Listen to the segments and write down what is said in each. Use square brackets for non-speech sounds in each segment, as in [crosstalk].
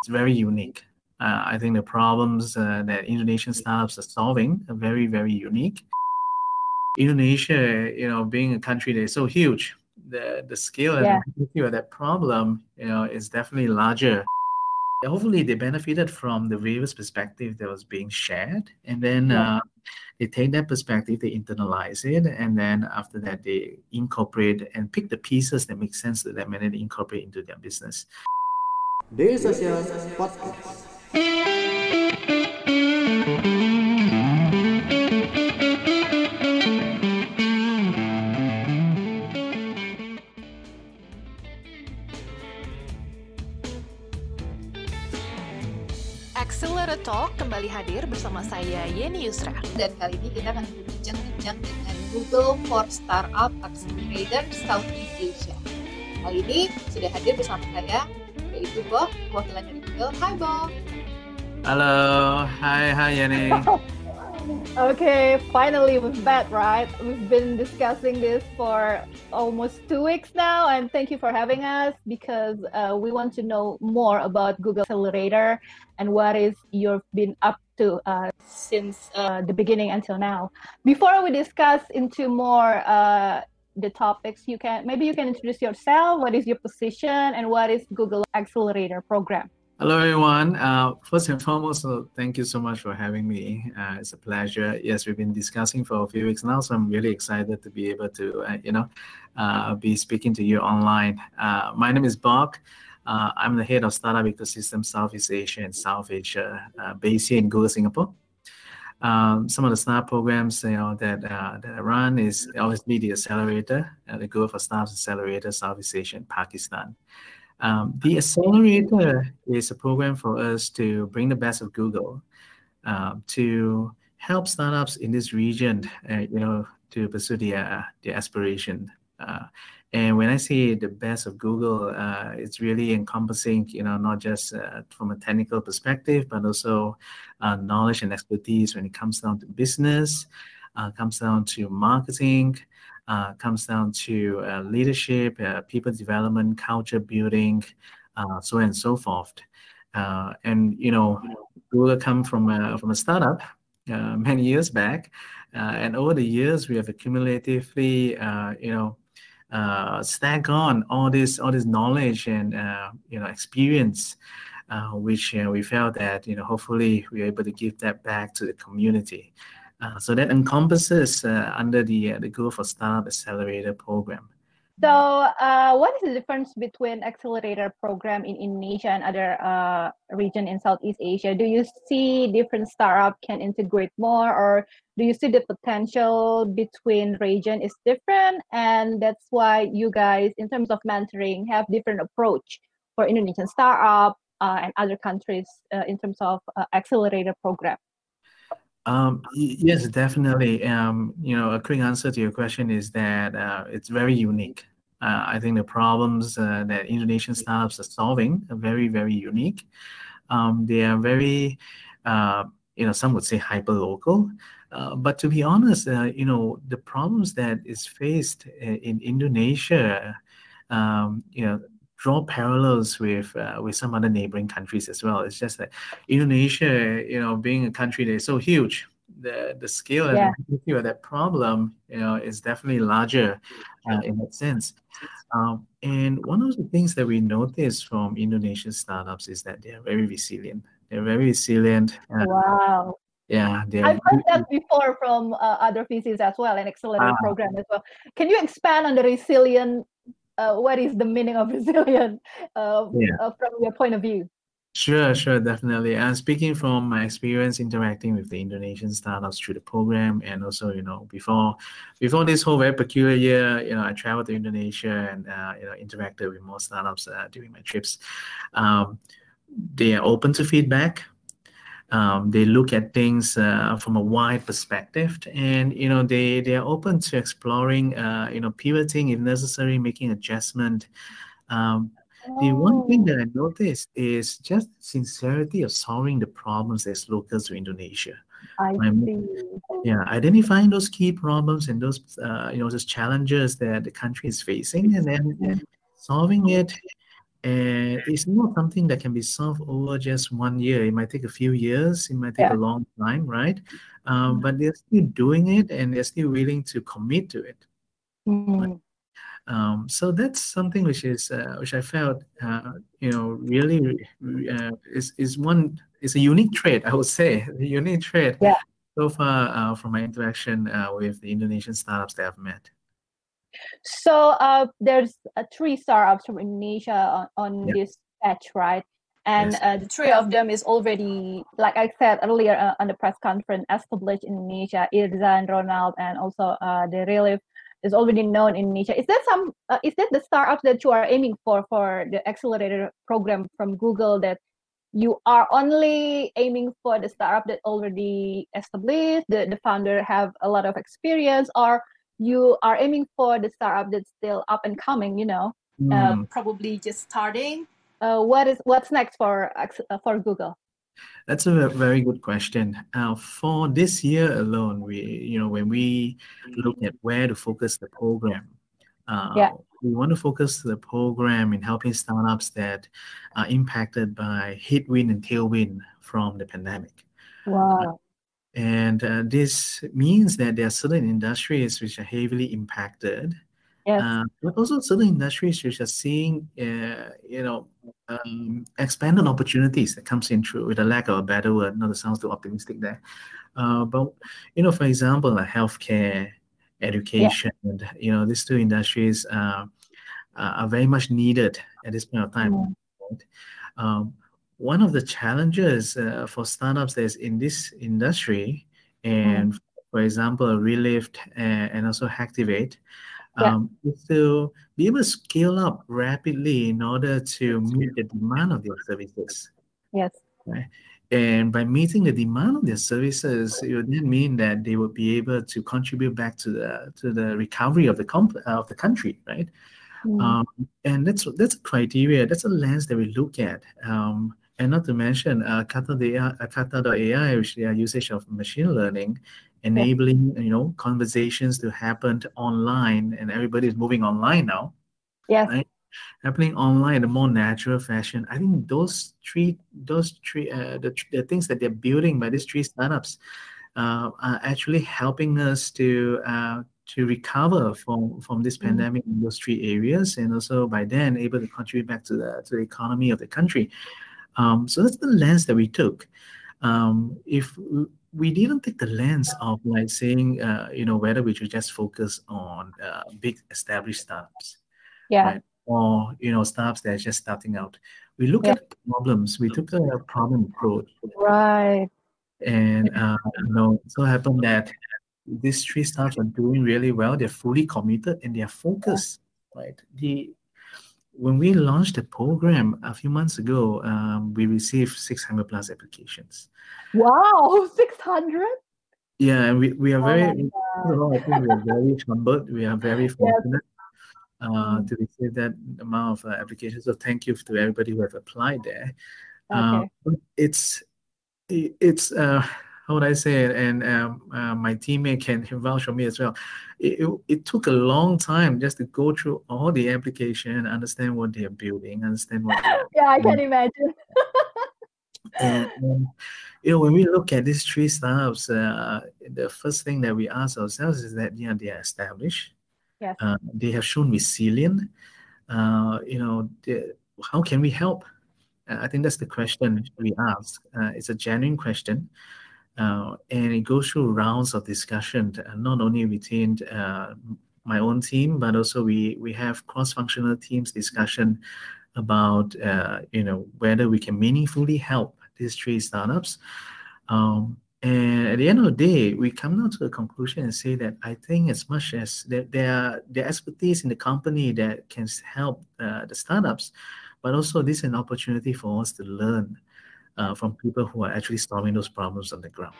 it's very unique. Uh, I think the problems uh, that Indonesian startups are solving are very, very unique. Indonesia, you know, being a country that is so huge, the the scale yeah. and of that problem, you know, is definitely larger. Hopefully, they benefited from the various perspective that was being shared, and then yeah. uh, they take that perspective, they internalize it, and then after that, they incorporate and pick the pieces that make sense to them, and then incorporate into their business. Daily Social Podcast. Accelerator Talk kembali hadir bersama saya Yeni Yusra. Dan kali ini kita akan berbincang-bincang dengan Google for Startup Accelerator Southeast Asia. Kali ini sudah hadir bersama saya, yaitu Bob, wakilan dari Google. Hai Bob. Hello, hi, hi, Yanni. [laughs] okay, finally we've met, right? We've been discussing this for almost two weeks now, and thank you for having us because uh, we want to know more about Google Accelerator and what is you've been up to uh, since uh, the beginning until now. Before we discuss into more uh, the topics, you can maybe you can introduce yourself. What is your position, and what is Google Accelerator program? Hello, everyone. Uh, first and foremost, uh, thank you so much for having me. Uh, it's a pleasure. Yes, we've been discussing for a few weeks now, so I'm really excited to be able to, uh, you know, uh, be speaking to you online. Uh, my name is Bob. I'm the head of Startup Ecosystem Southeast Asia and South Asia, based here in Google Singapore. Um, some of the startup programs, you know, that that I run is obviously the accelerator, the Google for Startups Accelerator Southeast Asia and Pakistan. Um, the accelerator is a program for us to bring the best of Google um, to help startups in this region, uh, you know, to pursue their their aspiration. And when I say the best of Google, uh, it's really encompassing, you know, not just uh, from a technical perspective, but also uh, knowledge and expertise when it comes down to business, uh, comes down to marketing, uh, comes down to uh, leadership, people development, culture building, so on and so forth. And you know, Google come from a, from a startup [laughs] many years back, and over the years we have accumulatively, you know, stack on all this all this knowledge and you know experience. which we felt that you know hopefully we're able to give that back to the community. Uh, so that encompasses uh, under the uh, the Google for Startup Accelerator program. So, uh, what is the difference between accelerator program in Indonesia and other uh, region in Southeast Asia? Do you see different startup can integrate more, or do you see the potential between region is different, and that's why you guys, in terms of mentoring, have different approach for Indonesian startup uh, and other countries in terms of accelerator program? Um, yes, definitely. Um, you know, a quick answer to your question is that uh, it's very unique. Uh, I think the problems uh, that Indonesian startups are solving are very, very unique. Um, they are very, uh, you know, some would say hyper local. Uh, but to be honest, uh, you know, the problems that is faced in Indonesia, um, you know, draw parallels with uh, with some other neighboring countries as well. It's just that Indonesia, you know, being a country that is so huge, the the scale yeah. and of that problem, you know, is definitely larger uh, in that sense. Um, and one of the things that we notice from Indonesian startups is that they are very resilient. They're very resilient. Uh, wow. Yeah, I've heard that before from uh, other VCs as well, an accelerator ah. program as well. Can you expand on the resilient uh, what is the meaning of [laughs] resilient uh, yeah. uh, from your point of view? Sure, sure, definitely. And speaking from my experience interacting with the Indonesian startups through the program, and also, you know, before before this whole very peculiar year, you know, I traveled to Indonesia and uh, you know interacted with more startups uh, during my trips. Um, they are open to feedback um, they look at things uh, from a wide perspective and you know they they are open to exploring uh, you know pivoting if necessary making adjustment um, the one thing that I noticed is just sincerity of solving the problems as locals to Indonesia. I see. Yeah, identifying those key problems and those uh, you know those challenges that the country is facing, and then solving it and it's not something that can be solved over just one year. It might take a few years. It might take Yeah. a long time, right? Um, but they're still doing it, and they're still willing to commit to it. Mm. Um, so that's something which is uh, which I felt uh, you know really uh, is is one is a unique trait I would say [laughs] a unique trait Yeah. so far uh, from my interaction uh, with the Indonesian startups that I've met. So uh, there's uh, three startups from Indonesia on, on Yeah. this batch, right? And Yes. uh, the three of them is already, like I said earlier uh, on the press conference, established in Indonesia. Irzan, Ronald, and also uh, the Riliv is already known in Indonesia. Is that some? Uh, is that the startups that you are aiming for for the accelerator program from Google? That you are only aiming for the startup that already established, the, the founder have a lot of experience, or you are aiming for the startup that's still up and coming, you know, uh, Hmm. probably just starting. Uh, what is what's next for uh, for Google? That's a very good question. Uh, for this year alone, we, you know, when we look at where to focus the program, uh, Yeah. we want to focus the program in helping startups that are impacted by headwind and tailwind from the pandemic. Wow. And uh, this means that there are certain industries which are heavily impacted, Yes. uh, but also certain industries which are seeing, uh, you know, um, expanded opportunities that comes in through, with a lack of a better word, not to sound too optimistic there. Uh, but you know, for example, like healthcare, education, and you know, these two industries uh, are are very much needed at this point of time. Mm. right? Um, one of the challenges uh, for startups that's in this industry, and for example, Riliv and, and also Hacktiv8, Yeah. um, is to be able to scale up rapidly in order to meet the demand of their services. Yes. right? And by meeting the demand of their services, it would then mean that they would be able to contribute back to the to the recovery of the comp- of the country, right? Mm. Um, and that's that's a criteria. That's a lens that we look at. Um, and not to mention uh, Kata.ai, uh, Kata.ai, which their usage of machine learning, enabling you know conversations to happen online, and everybody is moving online now yes. right? happening online in a more natural fashion. I think those three, those three, uh, the, the things that they're building by these three startups uh, are actually helping us to uh, to recover from from this Mm. pandemic in those three areas, and also by then able to contribute back to the to the economy of the country. Um, so that's the lens that we took. Um, if we didn't take the lens of like saying, uh, you know, whether we should just focus on uh, big established startups Yeah. right? or you know startups that are just starting out. We look Yeah. at problems. We took a problem approach, Right. and uh, you know, it so happened that these three startups are doing really well. They're fully committed and they're focused. Right. The when we launched the program a few months ago, um, we received 600 plus applications. Wow. [laughs] Six hundred. Yeah, and we, we are Oh very, my we- first of all, I think we are very humbled. We are very [laughs] fortunate uh, Mm. to receive that amount of uh, applications. So thank you to everybody who have applied there. Uh, Okay. but it's it's uh, how would I say it? And um, uh, my teammate can [laughs] vouch for me as well. It, it, it took a long time just to go through all the application, understand what they're building, understand what [laughs] Yeah, I can imagine. [laughs] and, um, you know, when we look at these three startups, uh, the first thing that we ask ourselves is that yeah, they are established. Yes. Uh, they have shown resilience. Uh, you know, they- how can we help? Uh, I think that's the question we ask. Uh, it's a genuine question. And it goes through rounds of discussion, uh, not only within uh, my own team, but also we we have cross-functional teams discussion about uh, you know whether we can meaningfully help these three startups. Um, and at the end of the day, we come down to a conclusion and say that I think as much as there, the expertise in the company that can help uh, the startups, but also this is an opportunity for us to learn uh, from people who are actually solving those problems on the ground.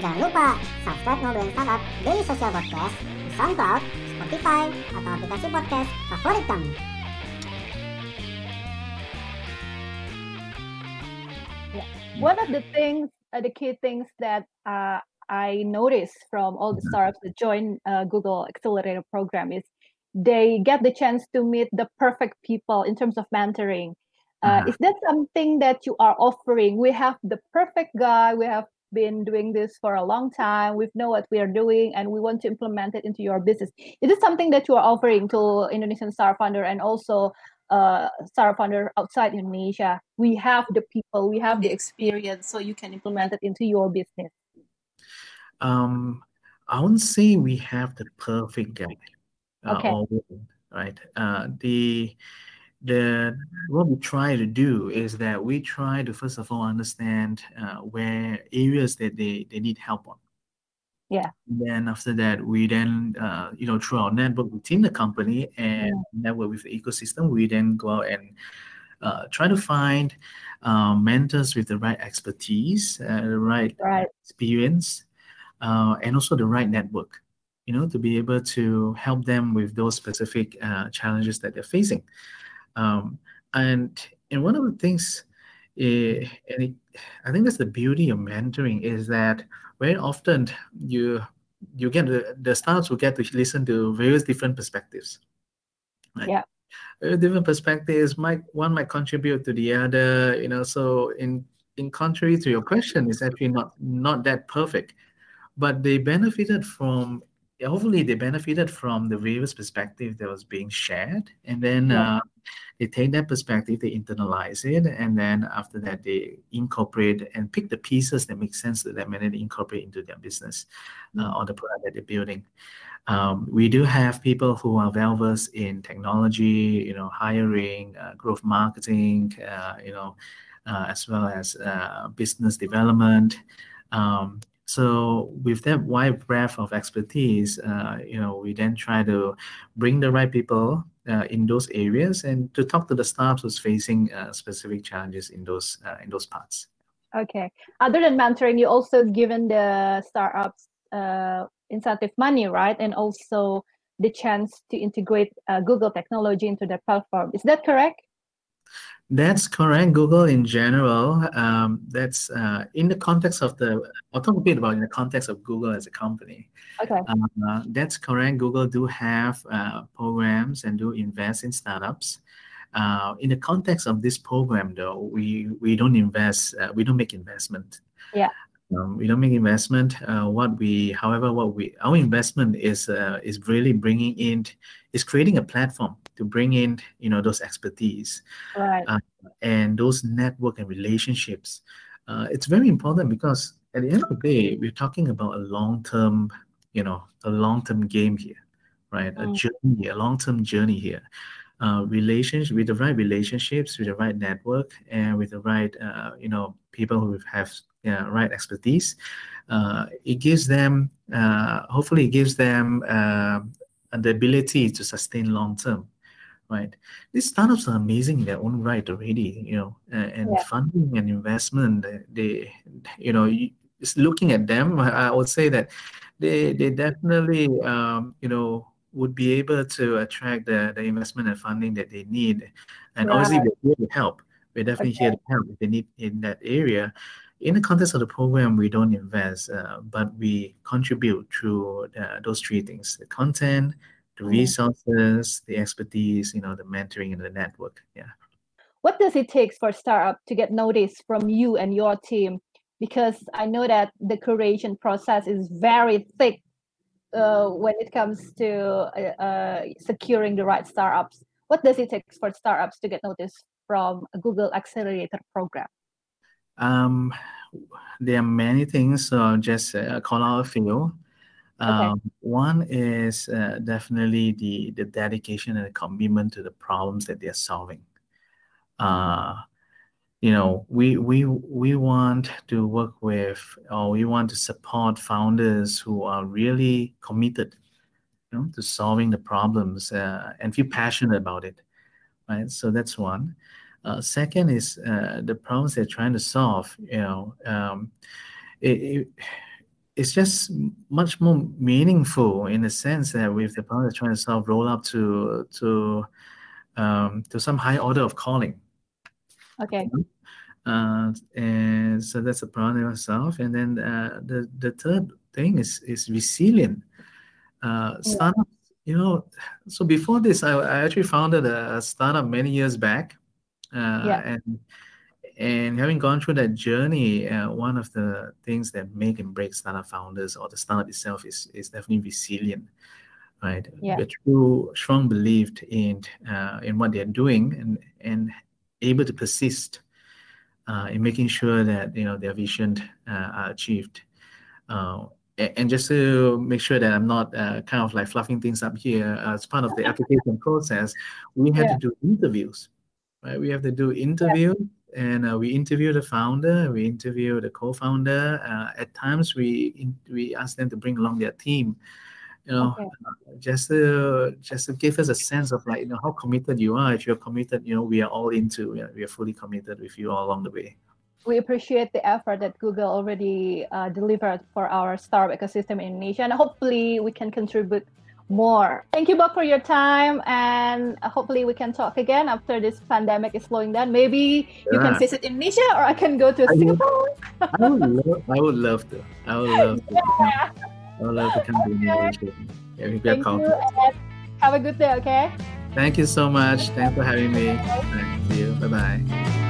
Jangan lupa subscribe Ngobrolin Startup Daily Social Podcast di SoundCloud, Spotify, atau aplikasi podcast favorit kamu. one of the things, uh, the key things that uh, I noticed from all the startups that join uh, Google Accelerator program is they get the chance to meet the perfect people in terms of mentoring. Uh, Uh-huh. Is that something that you are offering? We have the perfect guy. We have been doing this for a long time. We know what we are doing, and we want to implement it into your business. Is it something that you are offering to Indonesian star founder and also uh, star founder outside Indonesia? We have the people, we have the experience, so you can implement it into your business. Um, I wouldn't say we have the perfect guy. Uh, Okay. or woman, right? Uh, the the what we try to do is that we try to first of all understand uh, where areas that they, they need help on. Yeah. Then after that, we then uh, you know through our network within the company and network with the ecosystem, we then go out and uh, try to find uh, mentors with the right expertise, uh, the right Right. experience, uh, and also the right network, you know, to be able to help them with those specific uh, challenges that they're facing. Um, and and one of the things, eh, and it, I think that's the beauty of mentoring is that very often you you get the, the startups will get to listen to various different perspectives. Right? Yeah. Different perspectives might one might contribute to the other, you know. So in in contrary to your question, it's actually not not that perfect, but they benefited from hopefully they benefited from the various perspective that was being shared, and then Yeah. uh, they take that perspective, they internalize it, and then after that they incorporate and pick the pieces that make sense to them, and then incorporate into their business uh, or the product that they're building. Um, we do have people who are well versed in technology, you know, hiring, uh, growth marketing, uh, you know, uh, as well as uh, business development. Um, so with that wide breadth of expertise, uh, you know, we then try to bring the right people uh, in those areas and to talk to the startups who's facing uh, specific challenges in those uh, in those parts. Okay. Other than mentoring, you also given the startups uh, incentive money, right? And also the chance to integrate uh, Google technology into their platform. Is that correct? That's correct. Google in general, um, that's uh, in the context of the, I'll talk a bit about in the context of Google as a company. Okay. Uh, that's correct. Google do have uh, programs and do invest in startups. Uh, in the context of this program, though, we we don't invest. Uh, we don't make investment. Yeah. Um, we don't make investment. Uh, what we, however, what we our investment is uh, is really bringing in, is creating a platform to bring in you know those expertise Right. uh, and those network and relationships. Uh, it's very important because at the end of the day, we're talking about a long-term, you know, a long-term game here, right? A Mm. journey, a long-term journey here. Uh, relationship with the right relationships, with the right network, and with the right, uh, you know, people who have uh, right expertise. Uh, it gives them, uh, hopefully, it gives them uh, the ability to sustain long term right? These startups are amazing in their own right already, you know, uh, and Yeah. funding and investment. They, you know, you, just looking at them, I would say that they they definitely, um, you know, would be able to attract the, the investment and funding that they need. And obviously, we're here to help. We're definitely here to help if they need in that area. In the context of the program, we don't invest, uh, but we contribute through uh, those three things: the content, the Mm. resources, the expertise, you know, the mentoring and the network. Yeah. What does it take for startup to get noticed from you and your team? Because I know that the curation process is very thick uh, when it comes to uh, uh, securing the right startups. What does it take for startups to get noticed from a Google Accelerator program? Um, there are many things, so I'll just uh, call out a few. Um, one is uh, definitely the the dedication and the commitment to the problems that they're solving. Uh, you know, we we we want to work with or we want to support founders who are really committed, you know, to solving the problems uh, and feel passionate about it, right? So that's one. Uh, second is uh, the problems they're trying to solve. You know, um, it, it, it's just much more meaningful in the sense that with the problem they're trying to solve, roll up to to um, to some high order of calling. Okay. Uh, and so that's a problem in itself. And then uh, the the third thing is is resilient. Uh, startups You know, so before this, I, I actually founded a startup many years back, Yeah. and and having gone through that journey, uh, one of the things that make and break startup founders or the startup itself is is definitely resilient, right? Yeah. True strong belief in uh, in what they're doing and and able to persist uh, in making sure that you know their vision uh, are achieved. Uh, and just to make sure that I'm not uh, kind of like fluffing things up here, uh, as part of the [laughs] application process, we had Yeah. to do interviews, right? We have to do interview, and uh, we interview the founder, we interview the co-founder. Uh, at times, we in, we ask them to bring along their team, you know, Okay. just to just to give us a sense of like you know how committed you are. If you're committed, you know, we are all into, you know, we are fully committed with you all along the way. we appreciate the effort that Google already uh, delivered for our startup ecosystem in Indonesia, and hopefully we can contribute more. Thank you, Bob, for your time, and hopefully we can talk again after this pandemic is slowing down. Maybe you can Yeah. visit Indonesia, or I can go to I Singapore. I would love, I would love to. I would love to. I would love to come to Indonesia. Yeah, Thank you, and have a good day. Okay. Thank you so much. Thanks for having me. Thank you. Bye bye.